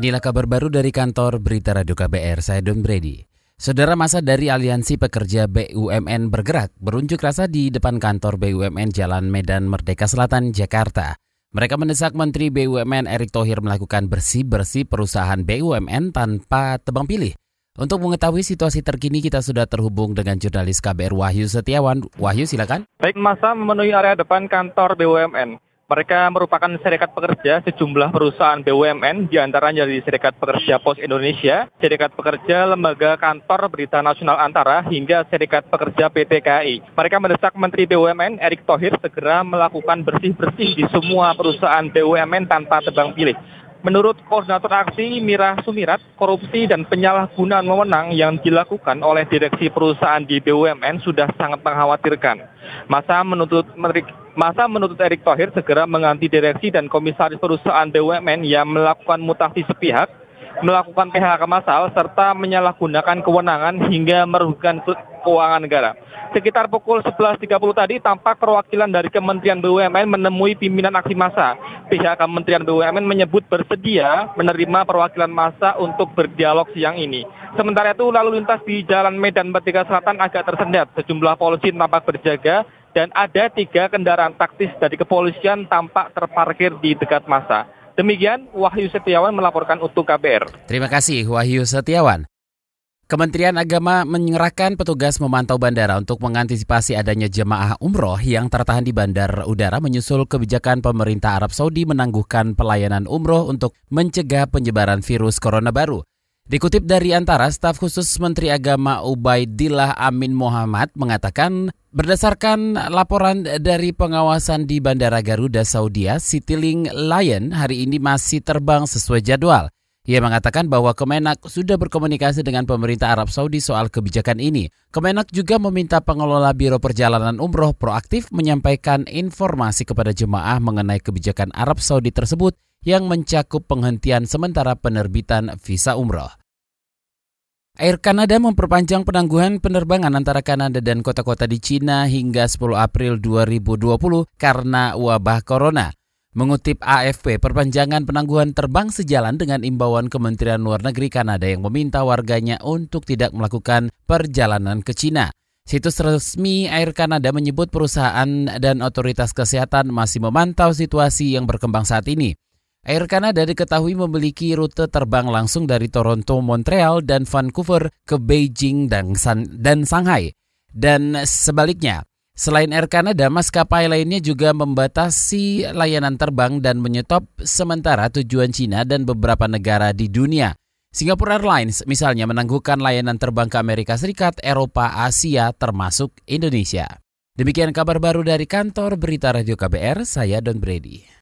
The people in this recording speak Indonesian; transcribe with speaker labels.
Speaker 1: Inilah kabar baru dari kantor Berita Radio KBR, saya Don Brady. Saudara masa dari Aliansi Pekerja BUMN bergerak berunjuk rasa di depan kantor BUMN Jalan Medan Merdeka Selatan, Jakarta. Mereka mendesak Menteri BUMN Erick Thohir melakukan bersih-bersih perusahaan BUMN tanpa tebang pilih. Untuk mengetahui situasi terkini kita sudah terhubung dengan jurnalis KBR Wahyu Setiawan. Wahyu silakan.
Speaker 2: Baik, masa memenuhi area depan kantor BUMN. Mereka merupakan serikat pekerja sejumlah perusahaan BUMN, di antaranya dari Serikat Pekerja Pos Indonesia, Serikat Pekerja Lembaga Kantor Berita Nasional Antara, hingga Serikat Pekerja PT KAI. Mereka mendesak Menteri BUMN Erick Thohir segera melakukan bersih-bersih di semua perusahaan BUMN tanpa tebang pilih. Menurut Koordinator Aksi Mira Sumirat, korupsi dan penyalahgunaan wewenang yang dilakukan oleh direksi perusahaan di BUMN sudah sangat mengkhawatirkan. Masa menuntut masa menuntut Erick Thohir segera mengganti direksi dan komisaris perusahaan BUMN yang melakukan mutasi sepihak, melakukan PHK massal serta menyalahgunakan kewenangan hingga merugikan keuangan negara. Sekitar pukul 11.30 tadi tampak perwakilan dari Kementerian BUMN menemui pimpinan aksi massa. Pihak Kementerian BUMN menyebut bersedia menerima perwakilan massa untuk berdialog siang ini. Sementara itu lalu lintas di Jalan Medan Merdeka Selatan agak tersendat. Sejumlah polisi tampak berjaga dan ada tiga kendaraan taktis dari kepolisian tampak terparkir di dekat massa. Demikian Wahyu Setiawan melaporkan untuk KBR.
Speaker 1: Terima kasih Wahyu Setiawan. Kementerian Agama menyerahkan petugas memantau bandara untuk mengantisipasi adanya jemaah umroh yang tertahan di bandar udara menyusul kebijakan pemerintah Arab Saudi menangguhkan pelayanan umroh untuk mencegah penyebaran virus corona baru. Dikutip dari antara staf khusus Menteri Agama Ubaidillah Amin Muhammad mengatakan berdasarkan laporan dari pengawasan di Bandara Garuda Saudia, Citylink Lion hari ini masih terbang sesuai jadwal. Ia mengatakan bahwa Kemenak sudah berkomunikasi dengan pemerintah Arab Saudi soal kebijakan ini. Kemenak juga meminta pengelola Biro Perjalanan Umroh proaktif menyampaikan informasi kepada jemaah mengenai kebijakan Arab Saudi tersebut yang mencakup penghentian sementara penerbitan visa umroh. Air Kanada memperpanjang penangguhan penerbangan antara Kanada dan kota-kota di Cina hingga 10 April 2020 karena wabah corona. Mengutip AFP, perpanjangan penangguhan terbang sejalan dengan imbauan Kementerian Luar Negeri Kanada yang meminta warganya untuk tidak melakukan perjalanan ke Cina. Situs resmi Air Kanada menyebut perusahaan dan otoritas kesehatan masih memantau situasi yang berkembang saat ini. Air Kanada diketahui memiliki rute terbang langsung dari Toronto, Montreal, dan Vancouver ke Beijing dan, dan Shanghai. Dan sebaliknya, Selain Air Canada, maskapai lainnya juga membatasi layanan terbang dan menyetop sementara tujuan Cina dan beberapa negara di dunia. Singapore Airlines misalnya menangguhkan layanan terbang ke Amerika Serikat, Eropa, Asia, termasuk Indonesia. Demikian kabar baru dari kantor Berita Radio KBR, saya Don Brady.